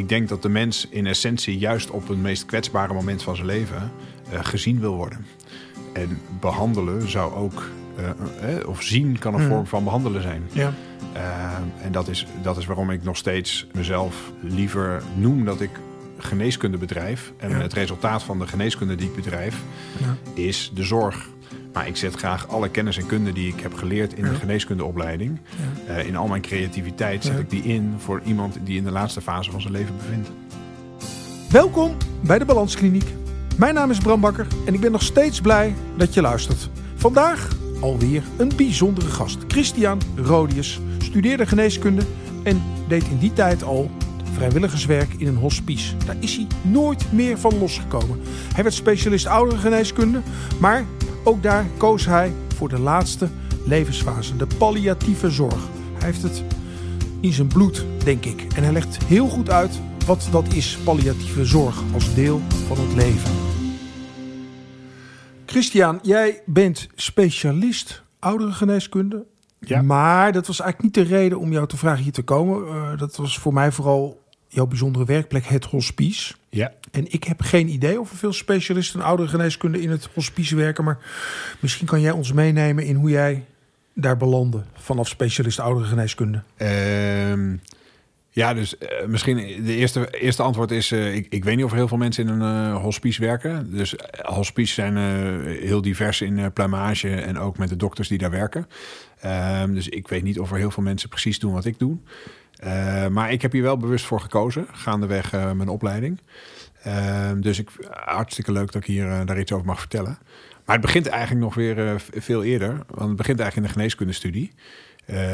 ik denk dat de mens in essentie juist op het meest kwetsbare moment van zijn leven uh, gezien wil worden. En behandelen zou ook, uh, of zien kan een vorm van behandelen zijn. Ja. en dat is, dat is waarom ik nog steeds mezelf liever noem dat ik geneeskunde bedrijf. En het resultaat van de geneeskunde die ik bedrijf ja. is de zorg. Maar ik zet graag alle kennis en kunde die ik heb geleerd in de geneeskundeopleiding. Uh, in al mijn creativiteit zet ik die in voor iemand die in de laatste fase van zijn leven bevindt. Welkom bij de Balanskliniek. Mijn naam is Bram Bakker en ik ben nog steeds blij dat je luistert. Vandaag alweer een bijzondere gast. Christian Rodius studeerde geneeskunde en deed in die tijd al vrijwilligerswerk in een hospice. Daar is hij nooit meer van losgekomen. Hij werd specialist ouderengeneeskunde, maar ook daar koos hij voor de laatste levensfase, de palliatieve zorg. Hij heeft het in zijn bloed, denk ik. En hij legt heel goed uit wat dat is, palliatieve zorg, als deel van het leven. Christian, jij bent specialist ouderengeneeskunde. Ja. Maar dat was eigenlijk niet de reden om jou te vragen hier te komen. Uh, dat was voor mij vooral jouw bijzondere werkplek, het hospice. Ja. En ik heb geen idee of er veel specialisten oudere geneeskunde in het hospice werken. Maar misschien kan jij ons meenemen in hoe jij daar belandde vanaf specialist oudere geneeskunde. Ehm, ja, dus uh, misschien de eerste, eerste antwoord is: uh, ik, ik weet niet of er heel veel mensen in een uh, hospice werken. Dus hospice zijn heel divers in pluimage en ook met de dokters die daar werken. Ehm, dus ik weet niet of er heel veel mensen precies doen wat ik doe. Uh, maar ik heb hier wel bewust voor gekozen, gaandeweg uh, mijn opleiding. Uh, dus ik, hartstikke leuk dat ik hier uh, daar iets over mag vertellen. Maar het begint eigenlijk nog weer veel eerder. Want het begint eigenlijk in de geneeskundestudie.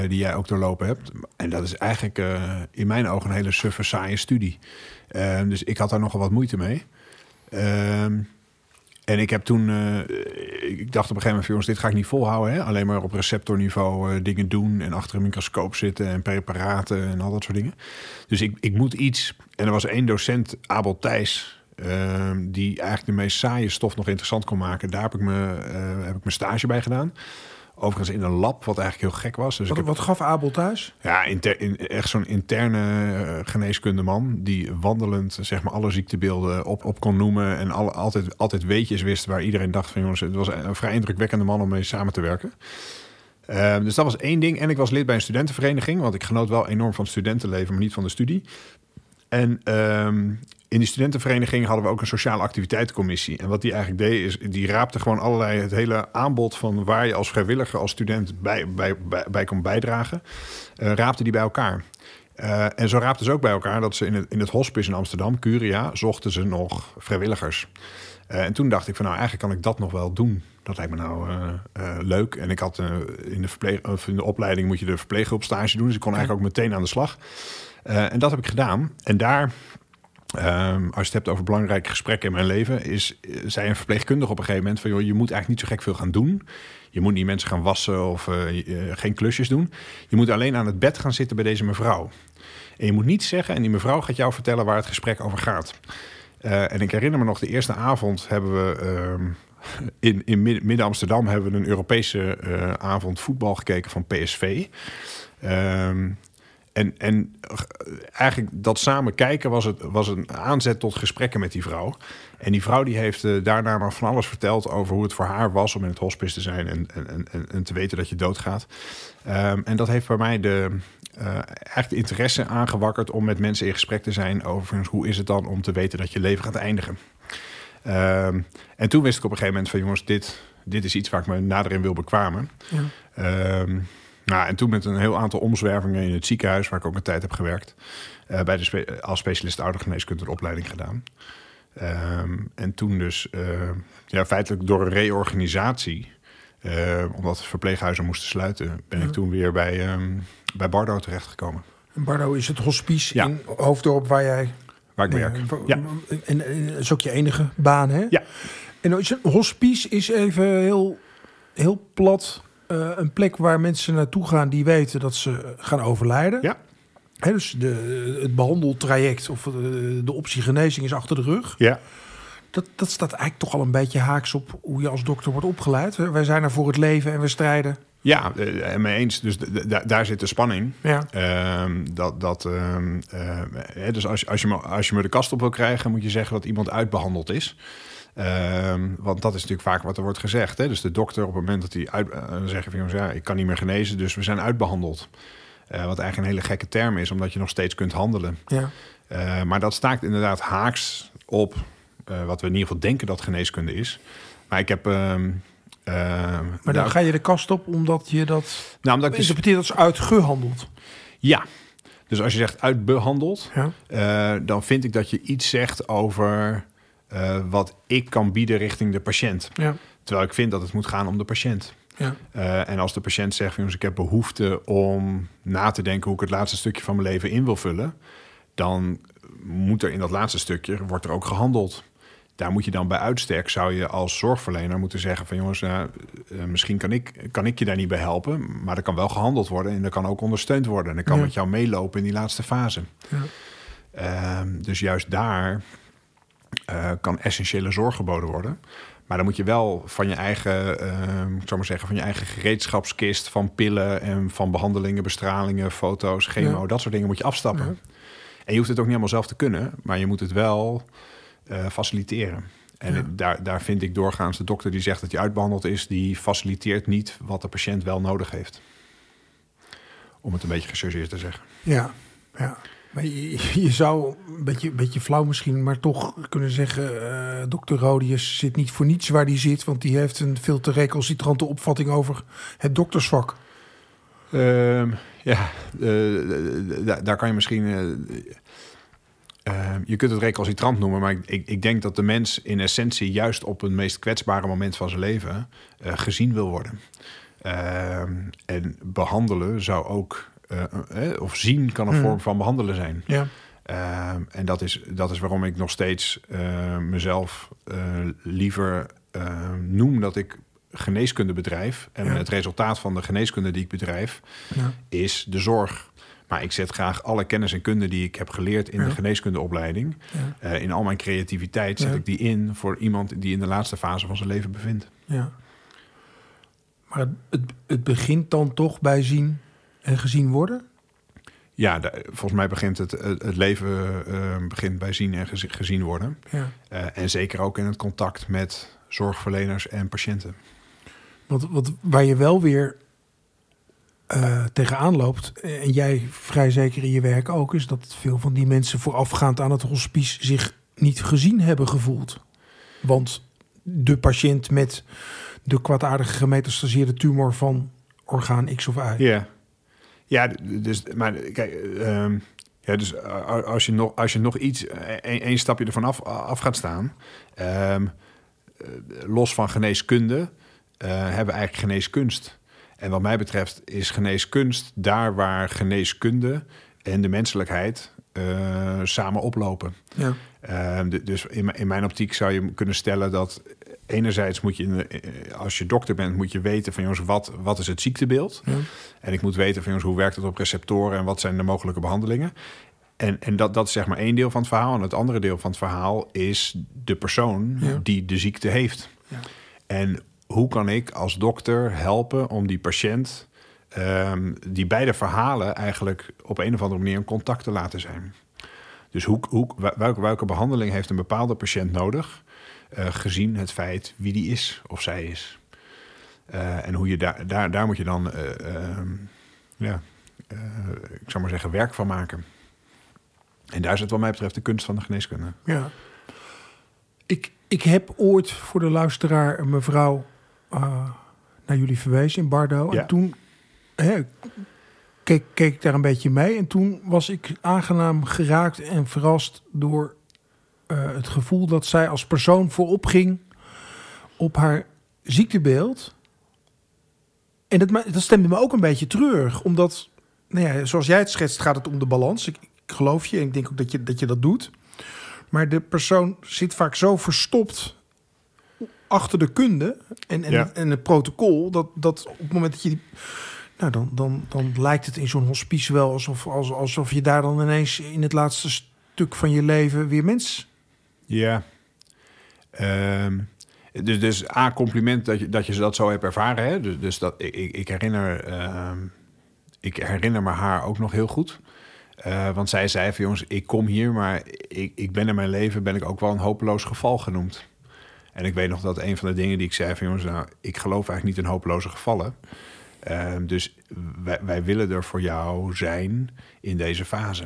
die jij ook doorlopen hebt. En dat is eigenlijk in mijn ogen een hele suffe, saaie studie. Ehm, dus ik had daar nogal wat moeite mee. Ehm, en ik heb toen, uh, ik dacht op een gegeven moment, jongens, dit ga ik niet volhouden. Hè? Alleen maar op receptorniveau uh, dingen doen en achter een microscoop zitten en preparaten en al dat soort dingen. Dus ik, ik moet iets. En er was één docent, Abel Thijs, uh, die eigenlijk de meest saaie stof nog interessant kon maken. Daar heb ik, me, eh, heb ik mijn stage bij gedaan. Overigens in een lab, wat eigenlijk heel gek was. Dus wat, wat gaf Abel thuis? Ja, inter, in, echt zo'n interne uh, geneeskundeman... die wandelend zeg maar, alle ziektebeelden op, op kon noemen... en alle, altijd, altijd weetjes wist waar iedereen dacht van... jongens, het was een vrij indrukwekkende man om mee samen te werken. Uh, dus dat was één ding. En ik was lid bij een studentenvereniging... want ik genoot wel enorm van het studentenleven, maar niet van de studie. En uh, in die studentenvereniging hadden we ook een sociale activiteitencommissie. En wat die eigenlijk deed, is die raapte gewoon allerlei het hele aanbod van waar je als vrijwilliger, als student bij, bij, bij, kon bijdragen, uh, raapte die bij elkaar. Uh, en zo raapten ze ook bij elkaar dat ze in het, in het hospice in Amsterdam, Curia, zochten ze nog vrijwilligers. Uh, en toen dacht ik van nou, eigenlijk kan ik dat nog wel doen. Dat lijkt me nou leuk. En ik had in, de verpleeg, of in de opleiding moet je de verpleeghulpstage doen. Dus ik kon eigenlijk ook meteen aan de slag. en dat heb ik gedaan. En daar Um, als je het hebt over belangrijke gesprekken in mijn leven, is, eh, zei een verpleegkundige op een gegeven moment van joh, je moet eigenlijk niet zo gek veel gaan doen. Je moet niet mensen gaan wassen of uh, geen klusjes doen. Je moet alleen aan het bed gaan zitten bij deze mevrouw. En je moet niet zeggen, en die mevrouw gaat jou vertellen waar het gesprek over gaat. En ik herinner me nog, de eerste avond hebben we um, in, in Midden-Amsterdam hebben we een Europese avond voetbal gekeken van PSV. Um, en, en eigenlijk dat samen kijken was, het, was een aanzet tot gesprekken met die vrouw. En die vrouw die heeft uh, daarna nog van alles verteld over hoe het voor haar was om in het hospice te zijn en, en, en, en te weten dat je doodgaat. Um, en dat heeft bij mij de, uh, de interesse aangewakkerd om met mensen in gesprek te zijn over hoe is het dan om te weten dat je leven gaat eindigen. Um, en toen wist ik op een gegeven moment van jongens, dit, dit is iets waar ik me nader in wil bekwamen. Ja. Um, nou, en toen met een heel aantal omzwervingen in het ziekenhuis, waar ik ook een tijd heb gewerkt, uh, bij de spe als specialist oudergeneeskunde de opleiding gedaan. Um, en toen dus uh, ja, feitelijk door een reorganisatie, uh, omdat verpleeghuizen moesten sluiten, ben ik toen weer bij, um, bij Bardo terechtgekomen. En Bardo is het hospice ja. in Hoofddorp waar jij... Waar ik werk, ja. En, en, dat is ook je enige baan, hè? Ja. En hospice is even heel, heel plat uh, een plek waar mensen naartoe gaan die weten dat ze gaan overlijden. Ja. He, dus de, het behandeltraject of de, de optie genezing is achter de rug. Ja. Dat, dat staat eigenlijk toch al een beetje haaks op hoe je als dokter wordt opgeleid. Wij zijn er voor het leven en we strijden Ja, uh, mee eens. Dus daar zit de spanning. Ja. Ehm, dat, dat, ehm, eh, dus als, als, je me, als je me de kast op wil krijgen, moet je zeggen dat iemand uitbehandeld is. Ehm, want dat is natuurlijk vaak wat er wordt gezegd. Hè? Dus de dokter op het moment dat hij uit, uh, dan zeggen van ja, ik kan niet meer genezen, dus we zijn uitbehandeld. wat eigenlijk een hele gekke term is, omdat je nog steeds kunt handelen. Ja. maar dat staakt inderdaad haaks op wat we in ieder geval denken dat geneeskunde is. Maar ik heb uh, maar dan ga je de kast op omdat je dat nou, omdat ik dus... interpreteert als uitgehandeld. Ja, dus als je zegt uitbehandeld, ja. dan vind ik dat je iets zegt over uh, wat ik kan bieden richting de patiënt. Ja. Terwijl ik vind dat het moet gaan om de patiënt. Ja. Uh, en als de patiënt zegt, jongens, ik heb behoefte om na te denken hoe ik het laatste stukje van mijn leven in wil vullen, dan moet er in dat laatste stukje wordt er ook gehandeld daar moet je dan bij uitstek, zou je als zorgverlener moeten zeggen van jongens, uh, misschien kan ik, kan ik je daar niet bij helpen, maar er kan wel gehandeld worden en er kan ook ondersteund worden. En ik kan met jou meelopen in die laatste fase. Ja. Uh, dus juist daar uh, kan essentiële zorg geboden worden. Maar dan moet je wel van je eigen, ehm, ik zou maar zeggen, van je eigen gereedschapskist van pillen en van behandelingen, bestralingen, foto's, chemo, dat soort dingen moet je afstappen. En je hoeft het ook niet allemaal zelf te kunnen, maar je moet het wel uh, faciliteren. En daar, daar vind ik doorgaans de dokter die zegt dat hij uitbehandeld is, die faciliteert niet wat de patiënt wel nodig heeft. Om het een beetje gechargeerd te zeggen. Ja, ja. Maar je, zou een beetje, beetje flauw misschien, maar toch kunnen zeggen: uh, dokter Rodius zit niet voor niets waar hij zit, want die heeft een veel te recalcitrante opvatting over het doktersvak. Uh, ja, uh, daar kan je misschien. Uh, je kunt het recalcitrant noemen, maar ik, ik, denk dat de mens in essentie juist op het meest kwetsbare moment van zijn leven gezien wil worden. Uh, en behandelen zou ook, eh, of zien kan een hmm. vorm van behandelen zijn. Ja. Ehm, en dat is, dat is waarom ik nog steeds mezelf liever noem dat ik geneeskunde bedrijf. En ja. het resultaat van de geneeskunde die ik bedrijf ja. is de zorg. Maar ik zet graag alle kennis en kunde die ik heb geleerd in de geneeskundeopleiding, uh, in al mijn creativiteit, zet ik die in voor iemand die in de laatste fase van zijn leven bevindt. Ja. Maar het, het begint dan toch bij zien en gezien worden? Ja, de, volgens mij begint het, het leven uh, begint bij zien en gezien worden. Ja. Uh, en zeker ook in het contact met zorgverleners en patiënten. Want wat, waar je wel weer uh, tegenaan loopt, en jij vrij zeker in je werk ook, is dat veel van die mensen voorafgaand aan het hospice zich niet gezien hebben gevoeld. Want de patiënt met de kwaadaardige gemetastaseerde tumor van orgaan X of Y. Ja, ja dus, maar kijk, um, ja, dus als je nog, als je nog iets, één stapje ervan af, af gaat staan, um, los van geneeskunde, uh, hebben we eigenlijk geneeskunst. En wat mij betreft is geneeskunst daar waar geneeskunde en de menselijkheid uh, samen oplopen. Ja. Uh, dus in, in, mijn optiek zou je kunnen stellen dat enerzijds moet je, eh, als je dokter bent, moet je weten van jongens, wat, wat is het ziektebeeld? Ja. En ik moet weten van jongens, hoe werkt het op receptoren en wat zijn de mogelijke behandelingen? En, en dat, dat is zeg maar één deel van het verhaal. En het andere deel van het verhaal is de persoon ja. die de ziekte heeft. Ja. En hoe kan ik als dokter helpen om die patiënt, um, die beide verhalen eigenlijk op een of andere manier in contact te laten zijn? Dus hoe, hoe, welke, welke behandeling heeft een bepaalde patiënt nodig, uh, gezien het feit wie die is of zij is? Uh, en hoe je daar, daar, daar moet je dan, uh, ja, ik zou maar zeggen, werk van maken. En daar zit wat mij betreft de kunst van de geneeskunde. Ja. Ik, ik heb ooit voor de luisteraar een mevrouw naar jullie verwezen in Bardo. Ja. En toen hè, keek, keek ik daar een beetje mee. En toen was ik aangenaam geraakt en verrast door uh, het gevoel dat zij als persoon voorop ging op haar ziektebeeld. En dat, dat stemde me ook een beetje treurig, omdat, nou ja, zoals jij het schetst, gaat het om de balans. Ik, ik geloof je en ik denk ook dat je, dat je dat doet. Maar de persoon zit vaak zo verstopt achter de kunde en, en, Ja. en het protocol, dat, dat op het moment dat je die. Nou, dan, dan, dan lijkt het in zo'n hospice wel alsof, als, alsof je daar dan ineens in het laatste stuk van je leven weer mens. Ja. Ehm, Dus, dus A, compliment dat je, dat je dat zo hebt ervaren. Hè? Dus, dus dat, ik, ik herinner, ehm, ik herinner me haar ook nog heel goed. Uh, want zij zei van jongens, ik kom hier, maar ik, ik ben in mijn leven ben ik ook wel een hopeloos geval genoemd. En ik weet nog dat een van de dingen die ik zei van jongens, nou, ik geloof eigenlijk niet in hopeloze gevallen. Uh, dus wij, wij, willen er voor jou zijn in deze fase.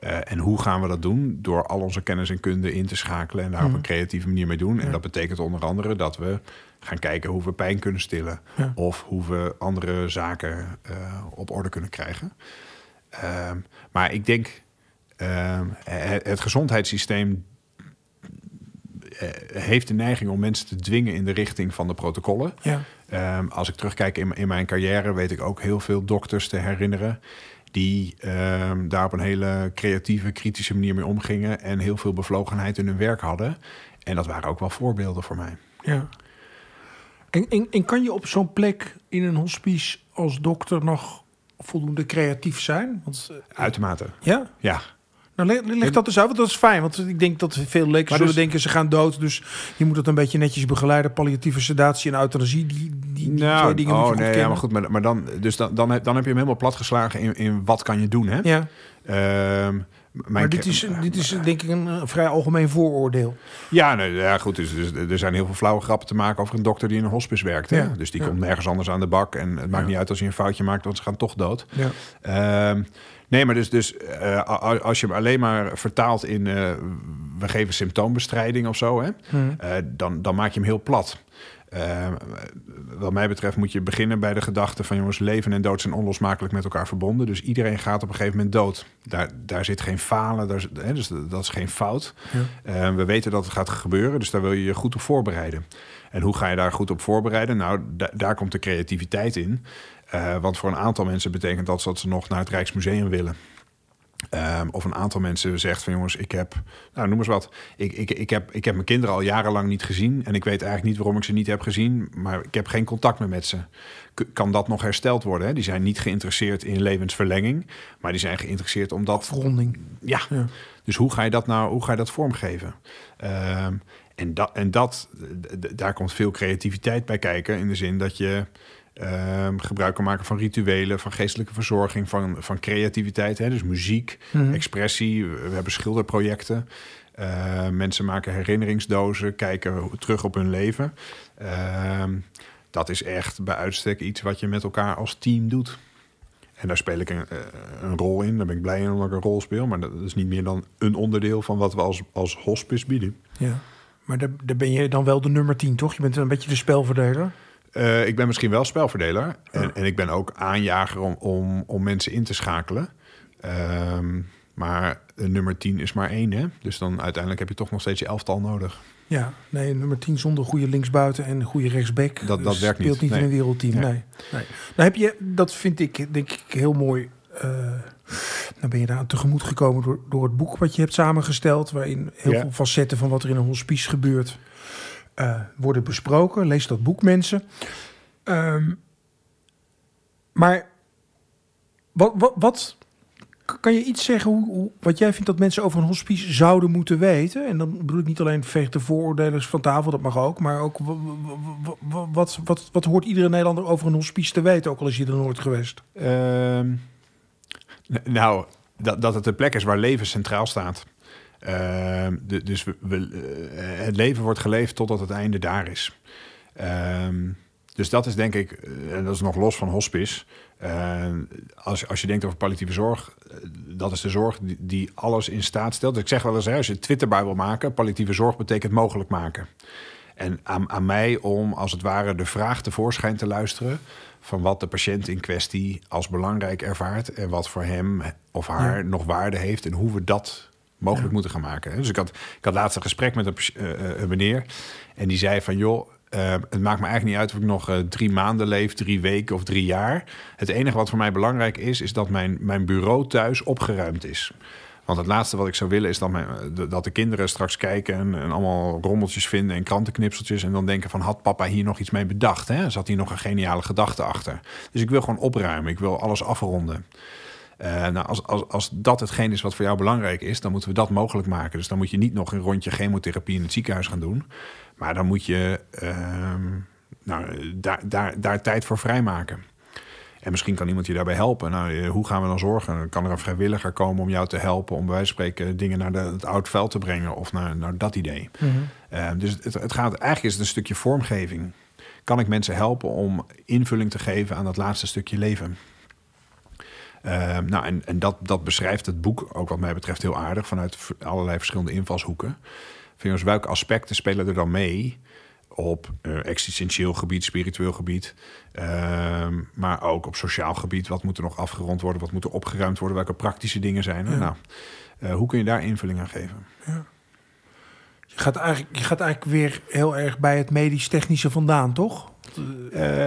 Uh, en hoe gaan we dat doen? Door al onze kennis en kunde in te schakelen en daar op een mhm. creatieve manier mee doen. Ja. En dat betekent onder andere dat we gaan kijken hoe we pijn kunnen stillen. Ja. Of hoe we andere zaken uh, op orde kunnen krijgen. Uh, maar ik denk, ehm, het, het, gezondheidssysteem eh, heeft de neiging om mensen te dwingen in de richting van de protocollen. Ja. Um, als ik terugkijk in, in, mijn carrière, weet ik ook heel veel dokters te herinneren. Die um, daar op een hele creatieve, kritische manier mee omgingen. En heel veel bevlogenheid in hun werk hadden. En dat waren ook wel voorbeelden voor mij. Ja. En, en, en kan je op zo'n plek in een hospice als dokter nog voldoende creatief zijn? Want, uh, Uitermate. Ja? Ja. Nou, leg, dat eens uit, want dat is fijn. Want ik denk dat veel leken zullen dus, denken, ze gaan dood. Dus je moet het een beetje netjes begeleiden. Palliatieve sedatie en euthanasie, die, die, die nou, twee dingen oh, nee, ja, maar goed, maar, maar dan, dus dan, dan, heb, dan heb je hem helemaal platgeslagen in, in wat kan je doen, hè? Ja. Um, maar dit is, dit is denk ik een vrij algemeen vooroordeel. Ja, nee, ja goed. Dus, dus, er zijn heel veel flauwe grappen te maken over een dokter die in een hospice werkt. Hè? Ja, dus die komt nergens anders aan de bak. En het maakt niet uit als je een foutje maakt, want ze gaan toch dood. Ja. Um, Nee, maar dus, dus uh, als je hem alleen maar vertaalt in uh, we geven symptoombestrijding of zo, hè, hmm. uh, dan, dan maak je hem heel plat. wat mij betreft moet je beginnen bij de gedachte van jongens, leven en dood zijn onlosmakelijk met elkaar verbonden. Dus iedereen gaat op een gegeven moment dood. Daar, daar zit geen falen, daar, hè, dus dat is geen fout. Ja. we weten dat het gaat gebeuren, dus daar wil je je goed op voorbereiden. En hoe ga je daar goed op voorbereiden? Nou, daar komt de creativiteit in. Uh, want voor een aantal mensen betekent dat dat ze nog naar het Rijksmuseum willen. Um, of een aantal mensen zegt van jongens, ik heb, nou noem eens wat, ik, ik, ik, heb, ik heb mijn kinderen al jarenlang niet gezien en ik weet eigenlijk niet waarom ik ze niet heb gezien, maar ik heb geen contact meer met ze. kan dat nog hersteld worden? Hè? Die zijn niet geïnteresseerd in levensverlenging, maar die zijn geïnteresseerd omdat. Afronding. Ja. ja. Dus hoe ga je dat nou, hoe ga je dat vormgeven? Um, en dat, en dat, daar komt veel creativiteit bij kijken in de zin dat je Um, gebruik kan maken van rituelen, van geestelijke verzorging, van, van creativiteit. Hè? Dus muziek, mhm. expressie. We hebben schilderprojecten. Uh, mensen maken herinneringsdozen, kijken terug op hun leven. Uh, dat is echt bij uitstek iets wat je met elkaar als team doet. En daar speel ik een, eh, een, rol in. Daar ben ik blij in omdat ik een rol speel. Maar dat is niet meer dan een onderdeel van wat we als, als hospice bieden. Ja, maar daar, daar ben je dan wel de nummer 10, toch? Je bent een beetje de spelverdeler. Uh, ik ben misschien wel spelverdeler. En, en, ik ben ook aanjager om, om, om mensen in te schakelen. Um, maar nummer 10 is maar één, hè? Dus dan uiteindelijk heb je toch nog steeds je elftal nodig. Ja, nee, nummer 10 zonder goede linksbuiten en goede rechtsback. Dat, dat werkt speelt niet, in een wereldteam. Nee. nee. heb je, dat vind ik denk ik heel mooi. Uh, dan ben je daar tegemoet gekomen door, door het boek wat je hebt samengesteld. Waarin heel veel facetten van wat er in een hospice gebeurt uh, worden besproken. Lees dat boek, mensen. Um, maar wat, wat, wat, kan je iets zeggen hoe, wat jij vindt dat mensen over een hospice zouden moeten weten? En dan bedoel ik niet alleen vechten vooroordelen van tafel, dat mag ook. Maar ook wat, wat, wat, hoort iedere Nederlander over een hospice te weten, ook al is je er nooit geweest? Um, nou, dat, dat het een plek is waar leven centraal staat. Ehm, de, dus we, eh, het leven wordt geleefd totdat het einde daar is. Ehm, dus dat is denk ik, eh, en dat is nog los van hospice. Uh, als, als je denkt over palliatieve zorg, eh, dat is de zorg die, die, alles in staat stelt. Dus ik zeg wel eens, hè, als je Twitterbui wil maken, palliatieve zorg betekent mogelijk maken. En aan, aan mij om als het ware de vraag tevoorschijn te luisteren van wat de patiënt in kwestie als belangrijk ervaart en wat voor hem of haar nog waarde heeft en hoe we dat mogelijk moeten gaan maken. Dus ik had, ik had laatst een gesprek met een, uh, meneer. En die zei van, joh, uh, het maakt me eigenlijk niet uit of ik nog uh, drie maanden leef, drie weken of drie jaar. Het enige wat voor mij belangrijk is, is dat mijn, mijn bureau thuis opgeruimd is. Want het laatste wat ik zou willen is dat, mijn, dat de kinderen straks kijken en, en, allemaal rommeltjes vinden en krantenknipseltjes. En dan denken van had papa hier nog iets mee bedacht? Hè? Zat hier nog een geniale gedachte achter? Dus ik wil gewoon opruimen. Ik wil alles afronden. Uh, nou, als, als, als dat hetgeen is wat voor jou belangrijk is, dan moeten we dat mogelijk maken. Dus dan moet je niet nog een rondje chemotherapie in het ziekenhuis gaan doen. Maar dan moet je ehm, nou, daar, daar, daar tijd voor vrijmaken. En misschien kan iemand je daarbij helpen. Nou, eh, hoe gaan we dan zorgen? Kan er een vrijwilliger komen om jou te helpen... om bij wijze van spreken dingen naar de, het oud veld te brengen... of naar, naar dat idee. Eh, dus het, het gaat, eigenlijk is het een stukje vormgeving. Kan ik mensen helpen om invulling te geven aan dat laatste stukje leven? Uh, nou, en, en dat, dat beschrijft het boek ook wat mij betreft heel aardig... vanuit allerlei verschillende invalshoeken. Vind welke aspecten spelen er dan mee op uh, existentieel gebied, spiritueel gebied, uh, maar ook op sociaal gebied. Wat moet er nog afgerond worden? Wat moet er opgeruimd worden? Welke praktische dingen zijn er? Nou, uh, hoe kun je daar invulling aan geven? Ja. Je, gaat eigenlijk, je gaat eigenlijk weer heel erg bij het medisch-technische vandaan, toch?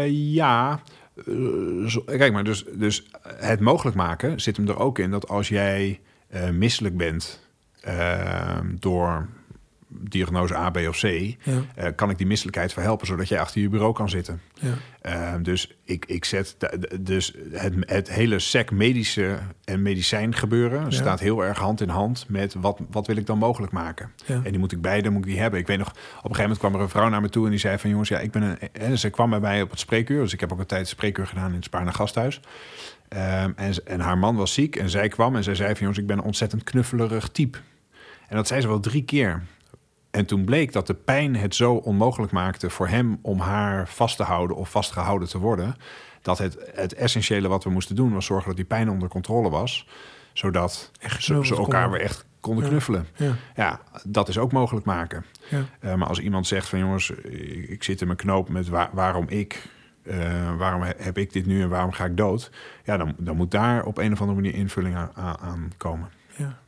ja. Kijk maar, dus, dus het mogelijk maken zit hem er ook in dat als jij misselijk bent ehm, door diagnose A, B of C, ja. uh, kan ik die misselijkheid verhelpen, zodat jij achter je bureau kan zitten. Ja. Uh, dus ik, ik zet dus het, het hele sec medische en medicijn gebeuren ja. staat heel erg hand in hand met wat, wat wil ik dan mogelijk maken. En die moet ik beide moet ik die hebben. Ik weet nog, op een gegeven moment kwam er een vrouw naar me toe en die zei van jongens, ja, ik ben een. En ze kwam bij mij op het spreekuur, dus ik heb ook een tijd spreekuur gedaan in het Spaarne Gasthuis. Um, en, en haar man was ziek en zij kwam en zij zei van jongens, ik ben een ontzettend knuffelerig type. En dat zei ze wel drie keer. En toen bleek dat de pijn het zo onmogelijk maakte voor hem om haar vast te houden of vastgehouden te worden. Dat het, het essentiële wat we moesten doen was zorgen dat die pijn onder controle was. Zodat ze, ze elkaar weer echt konden knuffelen. Ja. ja. dat is ook mogelijk maken. Ja. Uh, maar als iemand zegt van jongens, ik zit in mijn knoop met waar, waarom ik. Uh, waarom heb ik dit nu en waarom ga ik dood? Ja, dan, dan moet daar op een of andere manier invulling aan, aan komen. Ja.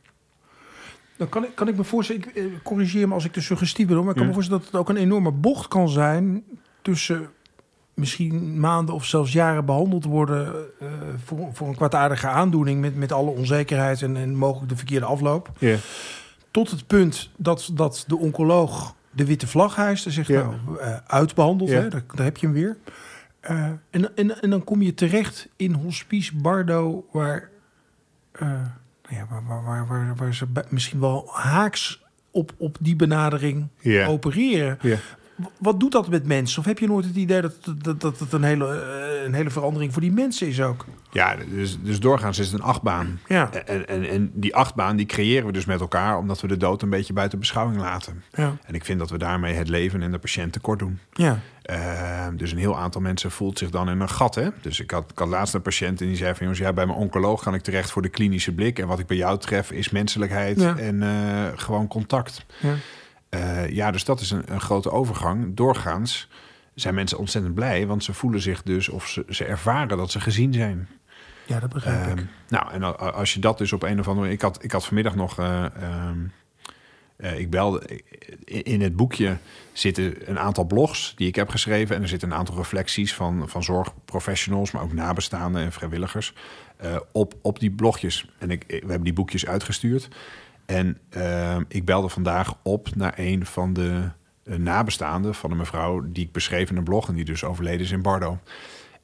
Dan kan ik, kan ik me voorstellen, ik eh, corrigeer me als ik te suggestief ben, maar ik kan me voorstellen dat het ook een enorme bocht kan zijn tussen misschien maanden of zelfs jaren behandeld worden uh, voor, voor een kwaadaardige aandoening met, met alle onzekerheid en, en mogelijk de verkeerde afloop. Yeah. Tot het punt dat, dat de oncoloog de witte vlag hijst en zegt yeah. nou, uh, uitbehandeld, yeah. hè, daar, daar, heb je hem weer. Uh, en, en, en dan kom je terecht in Hospice Bardo, waar ja, waar, waar, waar, waar, ze misschien wel haaks op, op die benadering opereren. Wat doet dat met mensen? Of heb je nooit het idee dat, dat, dat het een hele, eh, een hele verandering voor die mensen is ook? Ja, dus, dus doorgaans is het een achtbaan. Ja. En, en, en die achtbaan die creëren we dus met elkaar... omdat we de dood een beetje buiten beschouwing laten. Ja. En ik vind dat we daarmee het leven en de patiënt tekort doen. Ja. Uh, dus een heel aantal mensen voelt zich dan in een gat. Hè? Dus ik had, ik had laatst een patiënt en die zei van... jongens, ja, bij mijn oncoloog ga ik terecht voor de klinische blik... en wat ik bij jou tref is menselijkheid ja. en uh, gewoon contact. Ja. Uh, ja, dus dat is een, een, grote overgang. Doorgaans zijn mensen ontzettend blij, want ze voelen zich dus of ze, ze ervaren dat ze gezien zijn. Ja, dat begrijp uh, ik. Nou, en als je dat dus op een of andere... Ik had, ik had vanmiddag nog... Uh, ik belde... In het boekje zitten een aantal blogs die ik heb geschreven... en er zitten een aantal reflecties van, van zorgprofessionals... maar ook nabestaanden en vrijwilligers op, op die blogjes. En ik, we hebben die boekjes uitgestuurd... En uh, ik belde vandaag op naar een van de uh, nabestaanden van een mevrouw die ik beschreef in een blog en die dus overleden is in Bardo.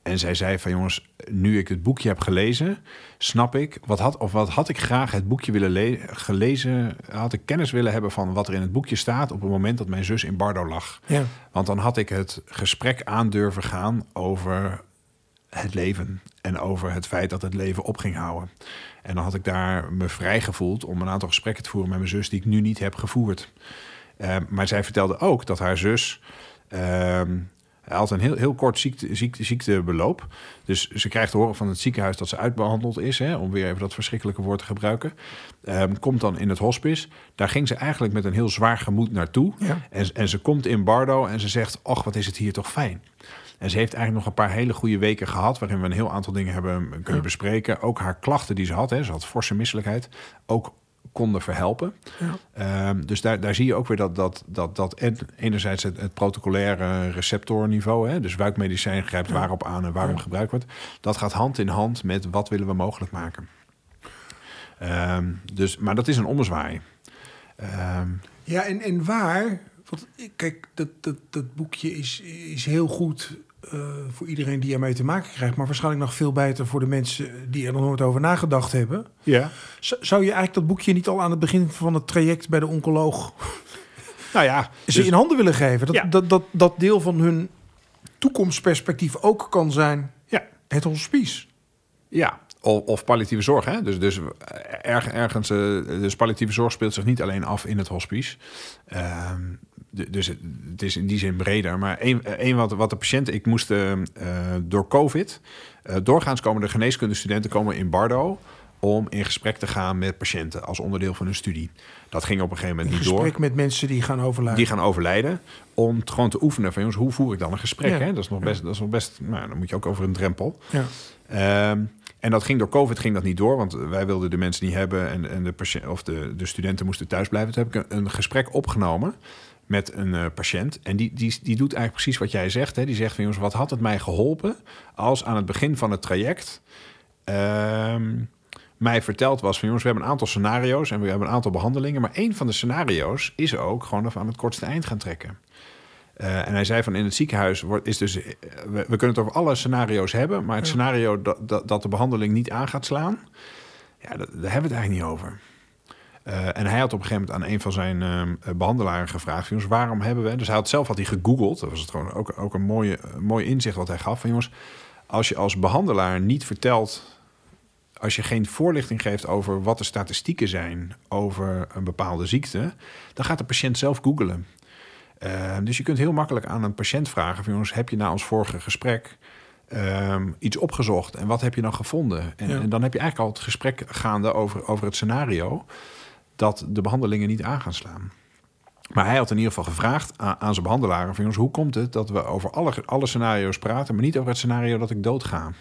En zij zei van jongens, nu ik het boekje heb gelezen, snap ik, wat had, of wat had ik graag het boekje willen gelezen, had ik kennis willen hebben van wat er in het boekje staat op het moment dat mijn zus in Bardo lag. Ja. Want dan had ik het gesprek aan durven gaan over het leven en over het feit dat het leven op ging houden. En dan had ik daar me vrij gevoeld om een aantal gesprekken te voeren met mijn zus die ik nu niet heb gevoerd. Uh, maar zij vertelde ook dat haar zus uh, had een heel, heel kort ziekte, ziekte, ziektebeloop. Dus ze krijgt te horen van het ziekenhuis dat ze uitbehandeld is, hè, om weer even dat verschrikkelijke woord te gebruiken. Um, komt dan in het hospice. Daar ging ze eigenlijk met een heel zwaar gemoed naartoe. Ja. En, en ze komt in Bardo en ze zegt: Och, wat is het hier toch fijn. En ze heeft eigenlijk nog een paar hele goede weken gehad... waarin we een heel aantal dingen hebben kunnen bespreken. Ook haar klachten die ze had, hè, ze had forse misselijkheid... ook konden verhelpen. Ja. Um, dus daar, daar zie je ook weer dat, dat, dat, dat enerzijds het, het protocolaire receptorniveau... Hè, dus buikmedicijn grijpt ja. waarop aan en waarom ja. gebruikt wordt... dat gaat hand in hand met wat willen we mogelijk maken. Um, dus, maar dat is een ommezwaai. Um, ja, en, en waar... Want kijk, dat, dat, dat boekje is, is heel goed uh, voor iedereen die ermee te maken krijgt, maar waarschijnlijk nog veel beter voor de mensen die er nog nooit over nagedacht hebben. Ja. Z zou je eigenlijk dat boekje niet al aan het begin van het traject bij de oncoloog Nou ja, ze dus- in handen willen geven. Dat, Ja. dat, dat, dat deel van hun toekomstperspectief ook kan zijn ja, het hospice. Ja, of, of palliatieve zorg. Hè? Dus, dus erg, ergens, eh, dus palliatieve zorg speelt zich niet alleen af in het hospice. Ehm, dus het, het is in die zin breder. Maar één, wat, wat de patiënten... Ik moest eh, eh, door COVID... eh, doorgaans komen de geneeskundestudenten komen in Bardo... om in gesprek te gaan met patiënten als onderdeel van hun studie. Dat ging op een gegeven In moment niet door gesprek met mensen die gaan overlijden. die gaan overlijden. Om het gewoon te oefenen van jongens, hoe voer ik dan een gesprek? Ja. Hè? Dat is nog best, dat is nog best. Nou, dan moet je ook over een drempel. Ja. Ehm, en dat ging door COVID ging dat niet door, want wij wilden de mensen niet hebben en, en de, patiënt, of de, de studenten moesten thuis blijven. Toen heb ik een, een gesprek opgenomen met een eh, patiënt. En die, die, die doet eigenlijk precies wat jij zegt. Hè? Die zegt van jongens, wat had het mij geholpen als aan het begin van het traject ehm, mij verteld was van jongens, we hebben een aantal scenario's en we hebben een aantal behandelingen. Maar één van de scenario's is ook gewoon even aan het kortste eind gaan trekken. Eh, en hij zei van in het ziekenhuis wordt, is dus, eh, we, we kunnen het over alle scenario's hebben, maar het Ja. scenario dat, dat, dat de behandeling niet aan gaat slaan, ja, dat, daar hebben we het eigenlijk niet over. Eh, en hij had op een gegeven moment aan een van zijn ehm, eh, behandelaren gevraagd: jongens, waarom hebben we. Dus hij had zelf had hij gegoogeld. Dat was het gewoon ook, ook een mooie, een mooi inzicht wat hij gaf. Van jongens, als je als behandelaar niet vertelt. Als je geen voorlichting geeft over wat de statistieken zijn over een bepaalde ziekte, dan gaat de patiënt zelf googelen. Eh, dus je kunt heel makkelijk aan een patiënt vragen: van, jongens, heb je na ons vorige gesprek ehm, iets opgezocht en wat heb je dan gevonden? En, Ja. en dan heb je eigenlijk al het gesprek gaande over, over het scenario dat de behandelingen niet aan gaan slaan. Maar hij had in ieder geval gevraagd aan, aan zijn behandelaren: van, jongens, hoe komt het dat we over alle, alle scenario's praten, maar niet over het scenario dat ik doodga?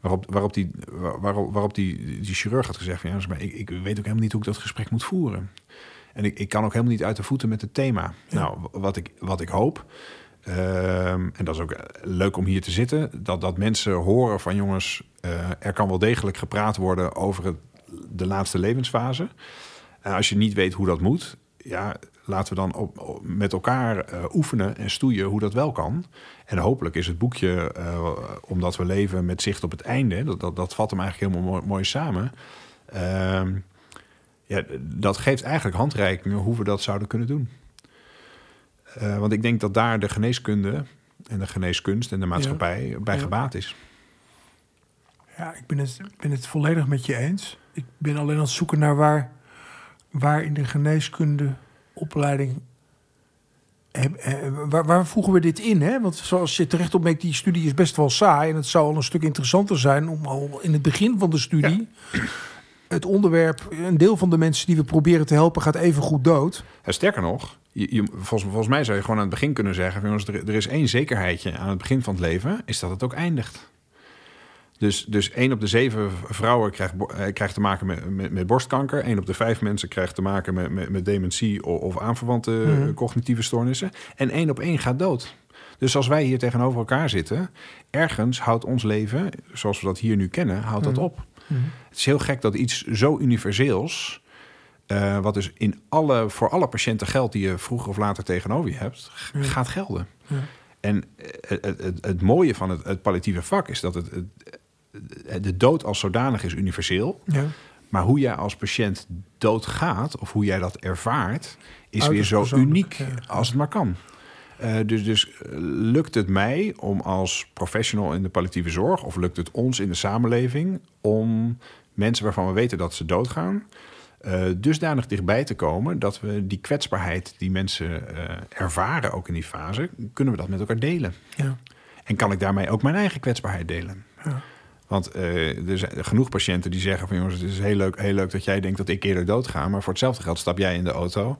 Waarop, waarop, die, waar- waarop, waarop die, die chirurg had gezegd: van, ja, maar ik, ik weet ook helemaal niet hoe ik dat gesprek moet voeren. En ik, ik kan ook helemaal niet uit de voeten met het thema. Nou, wat ik, wat ik hoop, ehm, en dat is ook eh, leuk om hier te zitten, dat, dat mensen horen van jongens, eh, er kan wel degelijk gepraat worden over het, de laatste levensfase. En als je niet weet hoe dat moet, ja, laten we dan op, op- met elkaar eh, oefenen en stoeien hoe dat wel kan. En hopelijk is het boekje, eh, omdat we leven met zicht op het einde, dat, dat, dat vat hem eigenlijk helemaal mooi, mooi samen. Ehm, ja, dat geeft eigenlijk handreikingen hoe we dat zouden kunnen doen. Eh, want ik denk dat daar de geneeskunde en de geneeskunst en de maatschappij bij Ja. gebaat is. Ja, ik ben het, ik ben het volledig met je eens. Ik ben alleen aan het zoeken naar waar, waar in de geneeskundeopleiding... eh, Waar, waar voegen we dit in? Hè? Want zoals je terecht opmerkt, die studie is best wel saai. En het zou al een stuk interessanter zijn om al in het begin van de studie... het onderwerp, een deel van de mensen die we proberen te helpen... gaat even goed dood. Ja, sterker nog, je, je- volgens, volgens mij zou je gewoon aan het begin kunnen zeggen... jongens, er, er is één zekerheidje aan het begin van het leven... is dat het ook eindigt. Dus, dus één op de zeven vrouwen krijgt, eh, krijgt te maken met, met, met borstkanker. één op de vijf mensen krijgt te maken met, met, met dementie... of, of aanverwante eh, Mhm. cognitieve stoornissen. En één op één gaat dood. Dus als wij hier tegenover elkaar zitten... ergens houdt ons leven, zoals we dat hier nu kennen, houdt dat Mhm. op. Het is heel gek dat iets zo universeels... eh, wat dus in alle, voor alle patiënten geldt die je vroeger of later tegenover je hebt, gaat gelden. Ja. En het, het, het, mooie van het, het palliatieve vak is dat het- de dood als zodanig is universeel. Ja. Maar hoe jij als patiënt doodgaat, of hoe jij dat ervaart, is weer zo uniek ja. als het maar kan. Eh, dus dus eh, lukt het mij om als professional in de palliatieve zorg, of lukt het ons in de samenleving, om mensen waarvan we weten dat ze doodgaan, eh, dusdanig dichtbij te komen dat we die kwetsbaarheid die mensen eh, ervaren, ook in die fase, kunnen we dat met elkaar delen. Ja. En kan ik daarmee ook mijn eigen kwetsbaarheid delen? Ja. Want eh, er zijn genoeg patiënten die zeggen van jongens, het is heel leuk, heel leuk dat jij denkt dat ik eerder doodga. Maar voor hetzelfde geld stap jij in de auto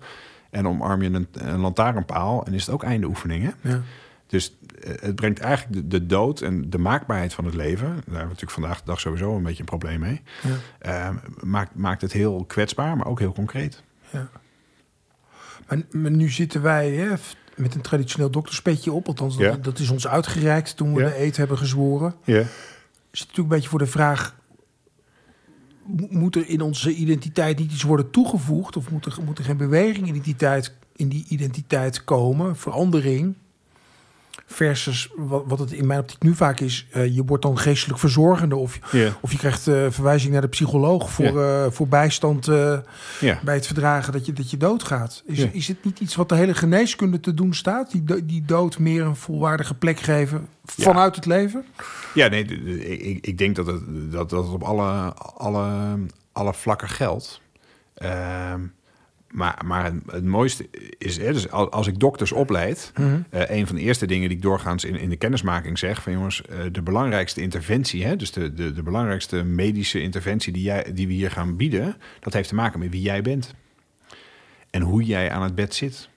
en omarm je een, een lantaarnpaal en is het ook einde oefening. Hè? Ja. Dus eh, het brengt eigenlijk de, de dood en de maakbaarheid van het leven. Daar hebben we natuurlijk vandaag de dag sowieso een beetje een probleem mee. Ja. Eh, maakt, maakt het heel kwetsbaar, maar ook heel concreet. Ja. Maar, maar nu zitten wij hè, met een traditioneel dokterspetje op. Althans, dat, Ja. dat is ons uitgereikt toen we de eet hebben gezworen. Ja. Is natuurlijk een beetje voor de vraag... mo- Moet er in onze identiteit niet iets worden toegevoegd? Of moet er, moet er geen beweging in die, tijd, in die identiteit komen? Verandering? Versus wat, wat het in mijn optiek nu vaak is, uh, je wordt dan geestelijk verzorgende of, of je krijgt uh, verwijzing naar de psycholoog voor, uh, voor bijstand bij het verdragen dat je, dat je doodgaat. Is, is het niet iets wat de hele geneeskunde te doen staat? Die, die dood meer een volwaardige plek geven vanuit het leven? Ja, nee, ik, ik denk dat het, dat, dat het op alle, alle, alle vlakken geldt. Ehm, maar, maar het, het mooiste is, hè, dus als, als ik dokters opleid, Mhm. eh, een van de eerste dingen die ik doorgaans in, in de kennismaking zeg, van jongens, eh, de belangrijkste interventie, hè, dus de, de, de belangrijkste medische interventie die, jij, die we hier gaan bieden, dat heeft te maken met wie jij bent. En hoe jij aan het bed zit.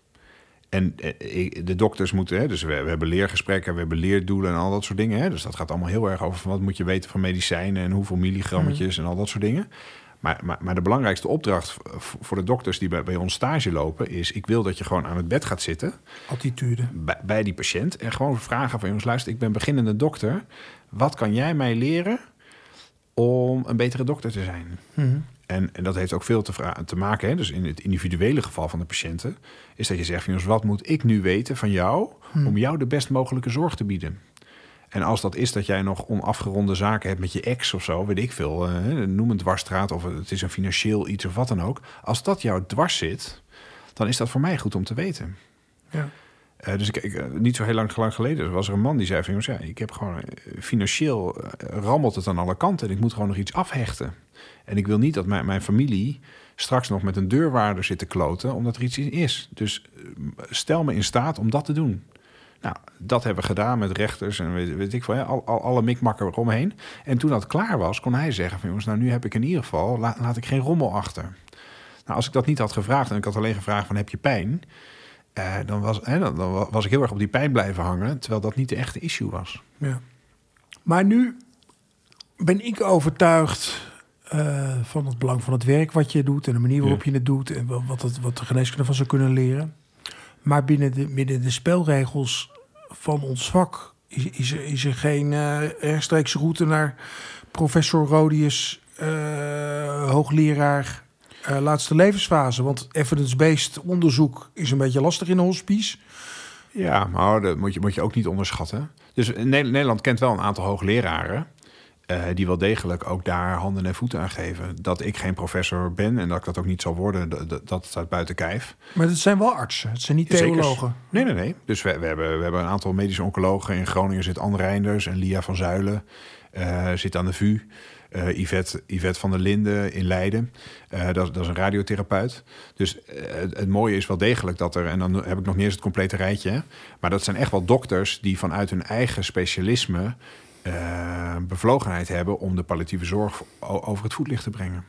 En eh, de dokters moeten, hè, dus we, we hebben leergesprekken, we hebben leerdoelen en al dat soort dingen. Hè, dus dat gaat allemaal heel erg over van wat moet je weten van medicijnen en hoeveel milligrammetjes en al dat soort dingen. Maar, maar, maar de belangrijkste opdracht voor de dokters die bij, bij ons stage lopen is: ik wil dat je gewoon aan het bed gaat zitten Attitude. bij, bij die patiënt en gewoon vragen van jongens, luister, ik ben beginnende dokter. Wat kan jij mij leren om een betere dokter te zijn? Mhm. En, en dat heeft ook veel te, te maken, hè, dus in het individuele geval van de patiënten, is dat je zegt, jongens, wat moet ik nu weten van jou om jou de best mogelijke zorg te bieden? En als dat is dat jij nog onafgeronde zaken hebt met je ex of zo, weet ik veel, eh, noem een dwarsstraat of het is een financieel iets of wat dan ook. Als dat jou dwars zit, dan is dat voor mij goed om te weten. Ja. Eh, dus ik, eh, niet zo heel lang, geleden was er een man die zei van... ja, ik heb gewoon eh, financieel rammelt het aan alle kanten... en ik moet gewoon nog iets afhechten. En ik wil niet dat mijn, mijn familie straks nog met een deurwaarder zit te kloten... omdat er iets is. Dus stel me in staat om dat te doen. Nou, dat hebben we gedaan met rechters en weet, weet ik veel, ja, al, al, alle mikmakken eromheen. En toen dat klaar was, kon hij zeggen van... jongens, nou nu heb ik in ieder geval, la- laat ik geen rommel achter. Nou, als ik dat niet had gevraagd en ik had alleen gevraagd van heb je pijn... Eh, dan, was, hè, dan, dan wa- was ik heel erg op die pijn blijven hangen, terwijl dat niet de echte issue was. Ja. Maar nu ben ik overtuigd eh, van het belang van het werk wat je doet en de manier waarop Ja. je het doet en wa- wat, het, wat de geneeskunde van zou kunnen leren. Maar binnen de, binnen de spelregels van ons vak is, is, er, is er geen eh rechtstreeks route naar professor Rodius, hoogleraar eh, laatste levensfase. Want evidence-based onderzoek is een beetje lastig in een hospice. Ja, maar dat moet je, moet je ook niet onderschatten. Dus Ne- Nederland kent wel een aantal hoogleraren... eh, die wel degelijk ook daar handen en voeten aan geven. Dat ik geen professor ben en dat ik dat ook niet zal worden, dat, dat- staat buiten kijf. Maar het zijn wel artsen, het zijn niet theologen. Nee, nee, nee. Dus we, we, hebben, we hebben een aantal medische oncologen. In Groningen zit Anne Reinders en Lia van Zuilen. eh, zit aan de VU. Eh, Yvette, van der Linden in Leiden. Eh, dat, dat is een radiotherapeut. Dus eh, het, het mooie is wel degelijk dat er... en dan heb ik nog niet eens het complete rijtje... maar dat zijn echt wel dokters die vanuit hun eigen specialisme... bevlogenheid hebben om de palliatieve zorg over het voetlicht te brengen.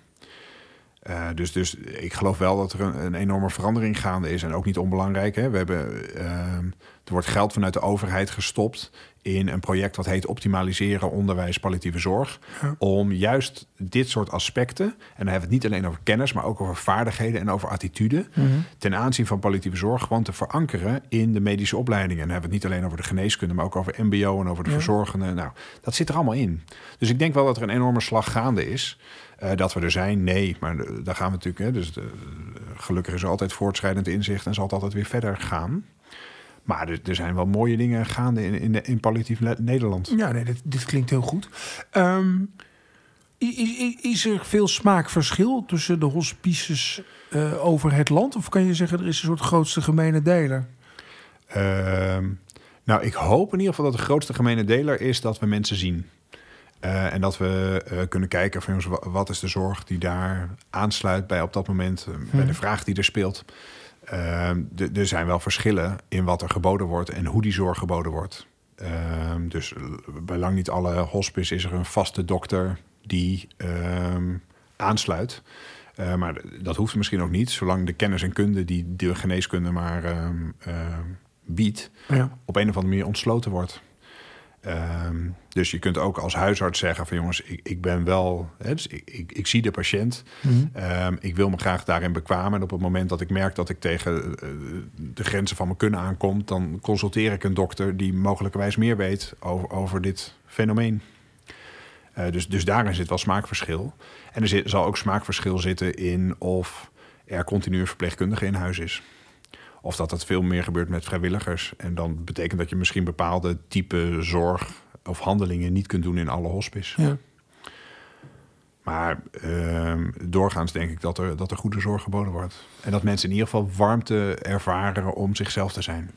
Dus, dus ik geloof wel dat er een, enorme verandering gaande is. En ook niet onbelangrijk. Hè. We hebben, er wordt geld vanuit de overheid gestopt in een project wat heet Optimaliseren onderwijs palliatieve zorg. Ja. Om juist dit soort aspecten, en dan hebben we het niet alleen over kennis, maar ook over vaardigheden en over attitude, ten aanzien van palliatieve zorg gewoon te verankeren in de medische opleidingen. En dan hebben we het niet alleen over de geneeskunde, maar ook over MBO en over de Ja. verzorgenden. Nou, dat zit er allemaal in. Dus ik denk wel dat er een enorme slag gaande is. Eh, dat we er zijn, nee. Maar eh, daar gaan we natuurlijk. Hè, dus de, gelukkig is er altijd voortschrijdend inzicht en zal het altijd weer verder gaan. Maar er, er zijn wel mooie dingen gaande in, in, de- in palliatief Nederland. Ja, nee, dit, dit klinkt heel goed. Ehm, is er veel smaakverschil tussen de hospices eh, over het land? Of kan je zeggen er is een soort grootste gemene deler? Ehm, nou, ik hoop in ieder geval dat de grootste gemene deler is dat we mensen zien. Eh, en dat we eh, kunnen kijken van jongens, wa- wat is de zorg die daar aansluit bij op dat moment, bij de vraag die er speelt. Ehm, er zijn wel verschillen in wat er geboden wordt en hoe die zorg geboden wordt. Ehm, dus eh, bij lang niet alle hospice is er een vaste dokter die ehm, aansluit. Maar dat hoeft misschien ook niet, zolang de kennis en kunde die de geneeskunde maar biedt, Ja. op een of andere manier ontsloten wordt. Ehm, dus je kunt ook als huisarts zeggen van jongens, ik, ik ben wel, hè, dus ik, ik, ik zie de patiënt. Mhm. Ehm, ik wil me graag daarin bekwamen. En op het moment dat ik merk dat ik tegen eh, de grenzen van mijn kunnen aankom, dan consulteer ik een dokter die mogelijkerwijs meer weet over, over dit fenomeen. Eh, dus, dus daarin zit wel smaakverschil. En er zit, zal ook smaakverschil zitten in of er continu een verpleegkundige in huis is. Of dat dat veel meer gebeurt met vrijwilligers. En dan betekent dat je misschien bepaalde type zorg of handelingen niet kunt doen in alle hospice. Ja. Maar ehm, doorgaans denk ik dat er, dat er goede zorg geboden wordt. En dat mensen in ieder geval warmte ervaren om zichzelf te zijn.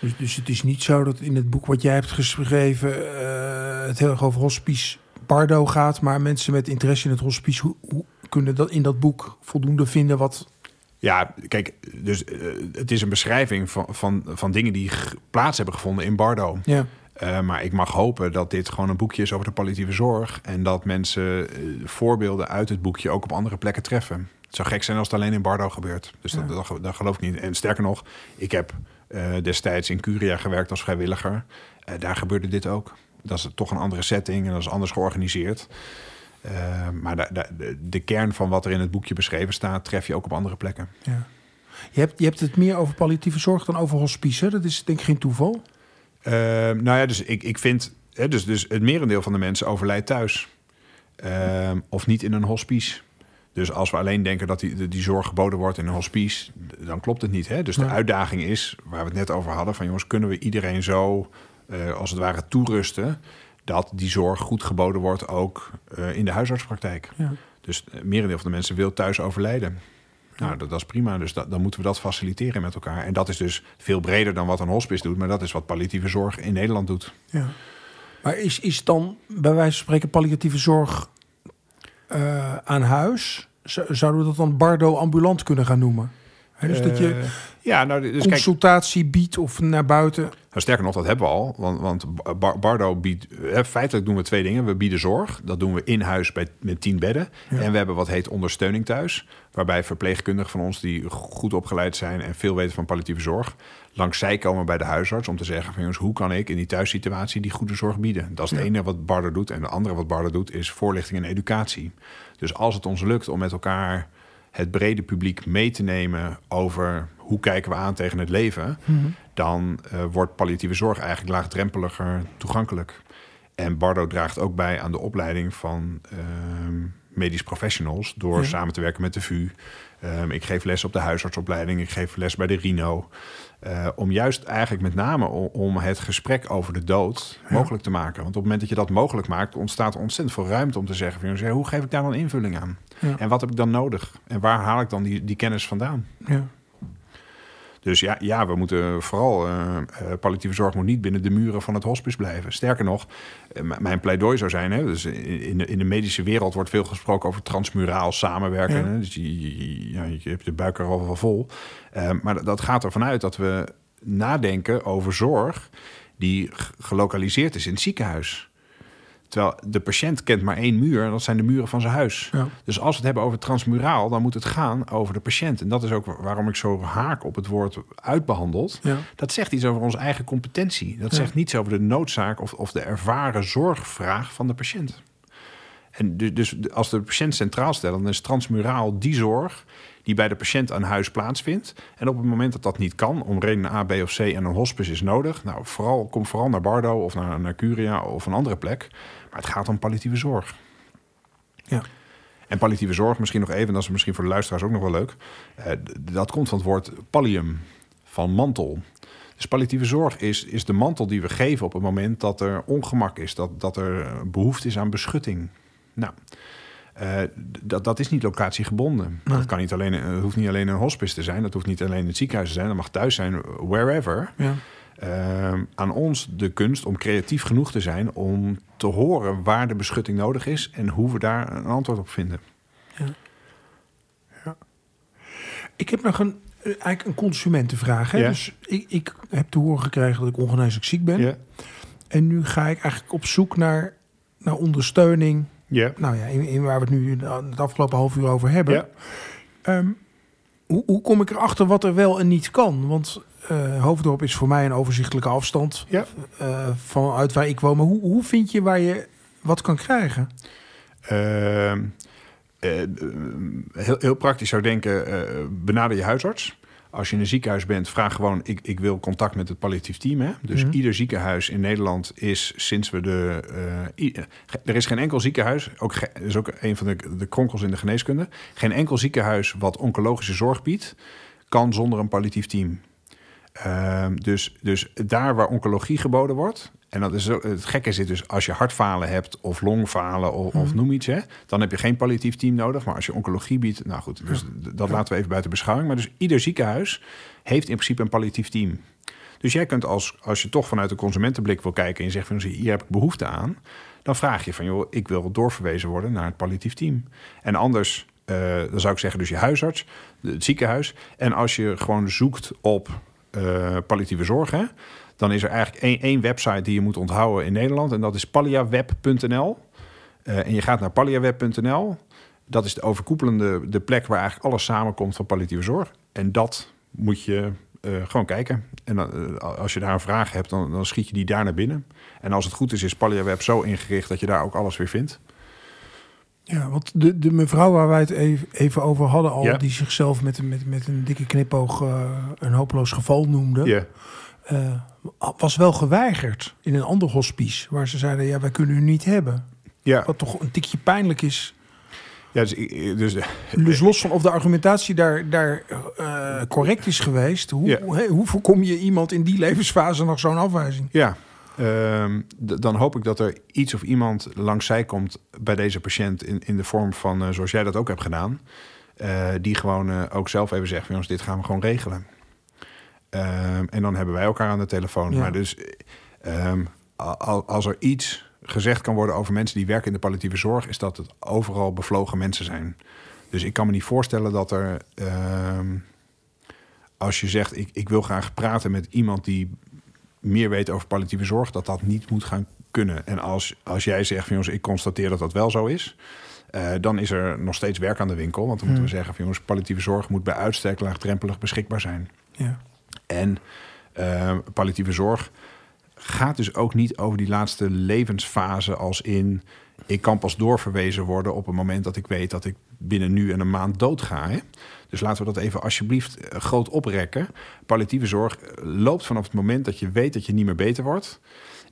Dus, dus het is niet zo dat in het boek wat jij hebt geschreven eh, het heel erg over hospice Bardo gaat, maar mensen met interesse in het hospice hoe, hoe kunnen dat in dat boek voldoende vinden wat Ja, kijk, dus eh, het is een beschrijving van, van, van dingen die plaats hebben gevonden in Bardo. ja, Eh, maar ik mag hopen dat dit gewoon een boekje is over de palliatieve zorg. En dat mensen eh, voorbeelden uit het boekje ook op andere plekken treffen. Het zou gek zijn als het alleen in Bardo gebeurt. Dus dat, dat, dat geloof ik niet. En sterker nog, ik heb destijds in Curia gewerkt als vrijwilliger. Daar gebeurde dit ook. Dat is toch een andere setting en dat is anders georganiseerd. Eh, maar de, de, kern van wat er in het boekje beschreven staat, tref je ook op andere plekken. ja. Je hebt, je hebt het meer over palliatieve zorg dan over hospice. Dat is denk ik geen toeval. Eh, nou ja, dus ik, ik vind... Hè, dus, dus het merendeel van de mensen overlijdt thuis. Ehm, of niet in een hospice. Dus als we alleen denken dat die, die zorg geboden wordt in een hospice... dan klopt het niet. Hè? Dus de uitdaging is, waar we het net over hadden... van jongens, kunnen we iedereen zo, eh, als het ware, toerusten... dat die zorg goed geboden wordt ook eh, in de huisartspraktijk. Ja. Dus het merendeel van de mensen wil thuis overlijden. Nou, dat, dat is prima. Dus dat, dan moeten we dat faciliteren met elkaar. En dat is dus veel breder dan wat een hospice doet. Maar dat is wat palliatieve zorg in Nederland doet. Ja. Maar is, is dan bij wijze van spreken palliatieve zorg eh, aan huis? Zouden we dat dan Bardo ambulant kunnen gaan noemen? Dus dat je Eh, ja, nou, dus kijk, consultatie biedt of naar buiten. Nou, sterker nog, dat hebben we al. Want, want Bar- Bardo biedt... eh, feitelijk doen we twee dingen. We bieden zorg. Dat doen we in huis bij, met tien bedden. Ja. En we hebben wat heet ondersteuning thuis. Waarbij verpleegkundigen van ons die goed opgeleid zijn... en veel weten van palliatieve zorg... langs zij komen bij de huisarts om te zeggen... van jongens, hoe kan ik in die thuissituatie die goede zorg bieden? Dat is het Ja. ene wat Bardo doet. En de andere wat Bardo doet is voorlichting en educatie. Dus als het ons lukt om met elkaar het brede publiek mee te nemen... over hoe kijken we aan tegen het leven... dan eh, wordt palliatieve zorg eigenlijk laagdrempeliger toegankelijk. En Bardo draagt ook bij aan de opleiding van ehm, medisch professionals... door Ja. samen te werken met de VU. Ehm, ik geef les op de huisartsopleiding, ik geef les bij de RINO... Eh, om juist eigenlijk met name om, om het gesprek over de dood mogelijk te maken. Want op het moment dat je dat mogelijk maakt, ontstaat er ontzettend veel ruimte om te zeggen: van, jongens, hoe geef ik daar dan invulling aan? Ja. En wat heb ik dan nodig? En waar haal ik dan die, die kennis vandaan? Ja. Dus ja, ja we moeten vooral. eh, eh, palliatieve zorg moet niet binnen de muren van het hospice blijven. Sterker nog, eh, mijn pleidooi zou zijn. Hè, dus in, de, in de medische wereld wordt veel gesproken over transmuraal samenwerken. Ja. Hè, dus je, je- je hebt de buik er al wel vol. Maar dat- dat gaat ervan uit dat we nadenken over zorg die gelokaliseerd is in het ziekenhuis. Terwijl de patiënt kent maar één muur, en dat zijn de muren van zijn huis. Ja. Dus als we het hebben over transmuraal, dan moet het gaan over de patiënt. En dat is ook waarom ik zo haak op het woord uitbehandeld. Ja. Dat zegt iets over onze eigen competentie. Dat Ja. zegt niets over de noodzaak of, of de ervaren zorgvraag van de patiënt. En dus, dus als de patiënt centraal stellen, dan is transmuraal die zorg die bij de patiënt aan huis plaatsvindt. En op het moment dat dat niet kan, om redenen A, B of C en een hospice is nodig, nou, vooral, kom vooral naar Bardo of naar, naar Curia of een andere plek. Maar het gaat om palliatieve zorg. Ja. En palliatieve zorg, misschien nog even, dat is misschien voor de luisteraars ook nog wel leuk. Eh, dat komt van het woord pallium, van mantel. Dus palliatieve zorg is, is de mantel die we geven op het moment dat er ongemak is, dat, dat er behoefte is aan beschutting. Nou, eh, dat, dat is niet locatiegebonden. Dat kan niet alleen, het hoeft niet alleen een hospice te zijn, dat hoeft niet alleen het ziekenhuis te zijn, dat mag thuis zijn, wherever. Ja. Ehm, aan ons de kunst om creatief genoeg te zijn om te horen waar de beschutting nodig is en hoe we daar een antwoord op vinden. Ik heb nog een, eh, eigenlijk een consumentenvraag. Hè? Ja. Dus ik, ik heb te horen gekregen dat ik ongeneeslijk ziek ben. Ja. En nu ga ik eigenlijk op zoek naar, naar ondersteuning. Ja. Nou ja, in, in waar we het nu het afgelopen half uur over hebben. Ja. Ehm, hoe, hoe kom ik erachter wat er wel en niet kan? Want eh, Hoofddorp is voor mij een overzichtelijke afstand Ja. eh, vanuit waar ik woon. Maar hoe, hoe vind je waar je wat kan krijgen? Ehm, eh, heel, heel praktisch zou denken, benader je huisarts. Als je in een ziekenhuis bent, vraag gewoon... ik, ik wil contact met het palliatief team. Hè? Dus Mhm. ieder ziekenhuis in Nederland is sinds we de... eh, ge- er is geen enkel ziekenhuis, ook is ook een van de, de kronkels in de geneeskunde... geen enkel ziekenhuis wat oncologische zorg biedt... kan zonder een palliatief team. Ehm, dus, dus daar waar oncologie geboden wordt, en dat is het gekke zit dus als je hartfalen hebt of longfalen of, of Mhm. noem iets, hè, dan heb je geen palliatief team nodig. Maar als je oncologie biedt, nou goed, dus dat laten we even buiten beschouwing. Maar dus ieder ziekenhuis heeft in principe een palliatief team. Dus jij kunt als, als je toch vanuit de consumentenblik wil kijken en je zegt van hier heb ik behoefte aan, dan vraag je van joh, ik wil doorverwezen worden naar het palliatief team. En anders, eh, dan zou ik zeggen dus je huisarts, het ziekenhuis. En als je gewoon zoekt op eh, palliatieve zorg, hè, dan is er eigenlijk één, één website die je moet onthouden in Nederland en dat is palliaweb.nl. Eh, en je gaat naar palliaweb.nl. Dat is de overkoepelende de plek waar eigenlijk alles samenkomt van palliatieve zorg. En dat moet je eh, gewoon kijken. En dan, eh, als je daar een vraag hebt, dan, dan schiet je die daar naar binnen. En als het goed is, is Palliaweb zo ingericht dat je daar ook alles weer vindt. Ja, want de, de mevrouw waar wij het even, even over hadden al, Ja. die zichzelf met, een- met, met een dikke knipoog een hopeloos geval noemde, Ja. Eh, was wel geweigerd in een ander hospice, waar ze zeiden, ja, wij kunnen u niet hebben. Ja, Wat toch een tikje pijnlijk is. ja dus, ik- dus Dus los van of de argumentatie daar, daar eh, correct is geweest, hoe, Ja. hoe, hoe voorkom je iemand in die levensfase nog zo'n afwijzing? Ja, ehm, dan hoop ik dat er iets of iemand langs zij komt bij deze patiënt in, in de vorm van, eh, zoals jij dat ook hebt gedaan, eh, die gewoon eh, ook zelf even zegt, van, jongens, dit gaan we gewoon regelen. Ehm, en dan hebben wij elkaar aan de telefoon. Ja. Maar dus ehm, als er iets gezegd kan worden over mensen die werken in de palliatieve zorg, is dat het overal bevlogen mensen zijn. Dus ik kan me niet voorstellen dat er, ehm, als je zegt, ik, ik wil graag praten met iemand die meer weet over palliatieve zorg, dat dat niet moet gaan kunnen. En als, als jij zegt van jongens, ik constateer dat dat wel zo is, eh, dan is er nog steeds werk aan de winkel. Want dan moeten we zeggen van jongens, palliatieve zorg moet bij uitstek laagdrempelig beschikbaar zijn. Ja. En eh, palliatieve zorg gaat dus ook niet over die laatste levensfase als in ik kan pas doorverwezen worden op het moment dat ik weet dat ik binnen nu en een maand doodga. Hè? Dus laten we dat even alsjeblieft eh, groot oprekken. Palliatieve zorg eh, loopt vanaf het moment dat je weet dat je niet meer beter wordt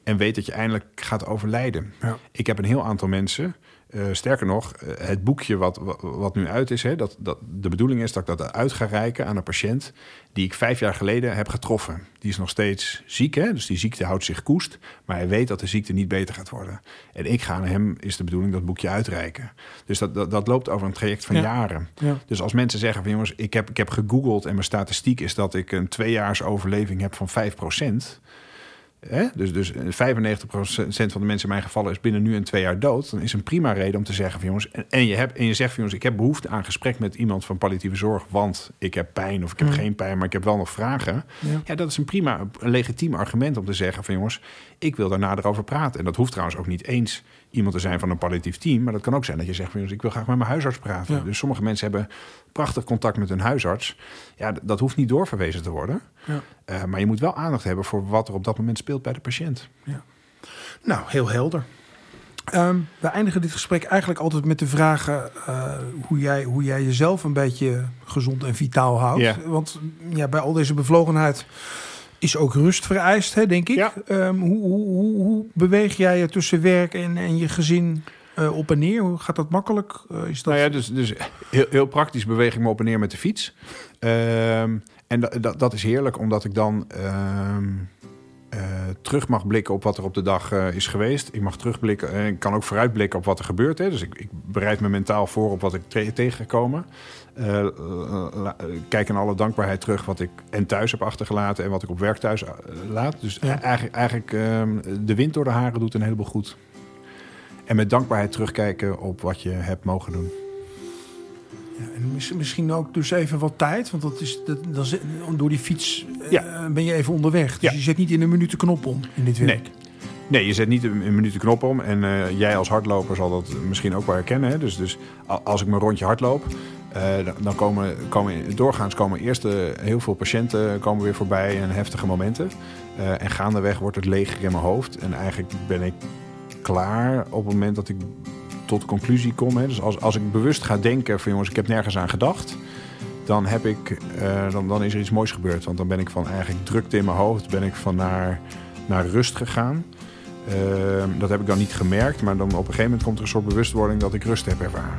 en weet dat je eindelijk gaat overlijden. Ja. Ik heb een heel aantal mensen. Eh, sterker nog, eh, het boekje wat, wat, wat nu uit is, hè, dat, dat, de bedoeling is dat ik dat uit ga reiken aan een patiënt die ik vijf jaar geleden heb getroffen. Die is nog steeds ziek, hè, dus die ziekte houdt zich koest, maar hij weet dat de ziekte niet beter gaat worden. En ik ga aan hem, is de bedoeling, dat boekje uitreiken. Dus dat, dat, dat loopt over een traject van Ja. jaren. Ja. Dus als mensen zeggen van jongens, ik heb, ik heb gegoogeld en mijn statistiek is dat ik een tweejaars overleving heb van 5%. Hè? Dus, dus 95% van de mensen in mijn gevallen is binnen nu en twee jaar dood. Dan is een prima reden om te zeggen van jongens. En, en je, hebt, en je zegt van jongens, ik heb behoefte aan gesprek met iemand van palliatieve zorg. Want ik heb pijn of ik heb Mm. geen pijn, maar ik heb wel nog vragen. Ja. Ja, dat is een prima, een legitiem argument om te zeggen van jongens, ik wil daar nader over praten. En dat hoeft trouwens ook niet eens iemand te zijn van een palliatief team. Maar dat kan ook zijn dat je zegt ik wil graag met mijn huisarts praten. Ja. Dus sommige mensen hebben prachtig contact met hun huisarts. Ja, dat hoeft niet doorverwezen te worden. Ja. Eh, maar je moet wel aandacht hebben voor wat er op dat moment speelt bij de patiënt. Nou, heel helder. Ehm, we eindigen dit gesprek eigenlijk altijd met de vragen eh, hoe, jij, hoe jij jezelf een beetje gezond en vitaal houdt. Ja. Want ja, bij al deze bevlogenheid is ook rust vereist, hè, denk ik. Ja. Ehm, hoe, hoe, hoe, hoe beweeg jij je tussen werk en, en je gezin eh, op en neer? Hoe gaat dat makkelijk? Eh, is dat... Nou ja, dus, dus heel, heel praktisch beweeg ik me op en neer met de fiets. Ehm, en da- da- dat is heerlijk, omdat ik dan ehm, eh, terug mag blikken op wat er op de dag eh, is geweest. Ik mag terugblikken en ik kan ook vooruitblikken op wat er gebeurt. Hè. Dus ik, ik bereid me mentaal voor op wat ik te- tegengekomen. Eh, eh, kijk in alle dankbaarheid terug wat ik en thuis heb achtergelaten en wat ik op werk thuis eh, laat. Dus Ja. eigenlijk, eigenlijk ehm, de wind door de haren doet een heleboel goed. En met dankbaarheid terugkijken op wat je hebt mogen doen. Ja, en mis- misschien ook dus even wat tijd, want dat is, dat, dan door die fiets eh, Ja. ben je even onderweg. Dus Ja. je zet niet in een minuut de knop om in dit werk. Nee. Nee, je zet niet een, een minuut de knop om. En eh, jij als hardloper zal dat misschien ook wel herkennen. Hè? Dus, dus als ik mijn rondje hardloop, eh, dan- komen, komen doorgaans komen eerst heel veel patiënten komen weer voorbij en heftige momenten. En gaandeweg wordt het leger in mijn hoofd. En eigenlijk ben ik klaar op het moment dat ik tot conclusie kom. Hè? Dus als, als ik bewust ga denken van jongens, ik heb nergens aan gedacht. Dan, heb ik, eh, dan, dan is er iets moois gebeurd. Want dan ben ik van eigenlijk drukte in mijn hoofd, ben ik van naar, naar rust gegaan. Ehm, dat heb ik dan niet gemerkt, maar dan op een gegeven moment komt er een soort bewustwording dat ik rust heb ervaren.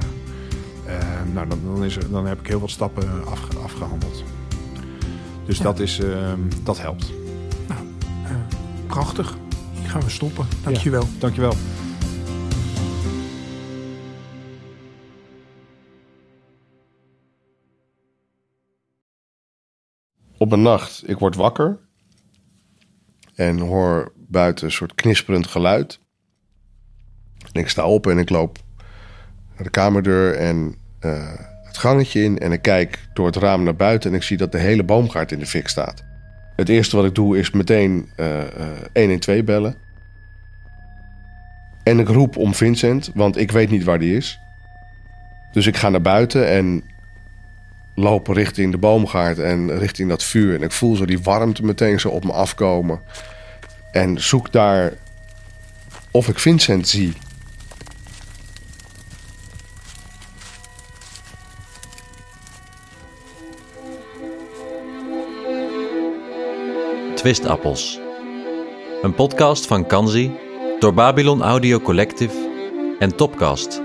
Ehm, nou, dan, dan, is er, dan heb ik heel wat stappen afge- afgehandeld. Dus dat, is, ehm, dat helpt. Nou, uh, prachtig. Hier gaan we stoppen. Dankjewel. Ja, dankjewel. Op een nacht, ik word wakker en hoor buiten een soort knisperend geluid. Ik sta op en ik loop naar de kamerdeur en uh, het gangetje in. En ik kijk door het raam naar buiten en ik zie dat de hele boomgaard in de fik staat. Het eerste wat ik doe is meteen uh, uh, 112 bellen. En ik roep om Vincent, want ik weet niet waar die is. Dus ik ga naar buiten en loop richting de boomgaard en richting dat vuur. En ik voel zo die warmte meteen zo op me afkomen. En zoek daar of ik Vincent zie. Twistappels. Een podcast van Kanzi door Babylon Audio Collective en Topcast.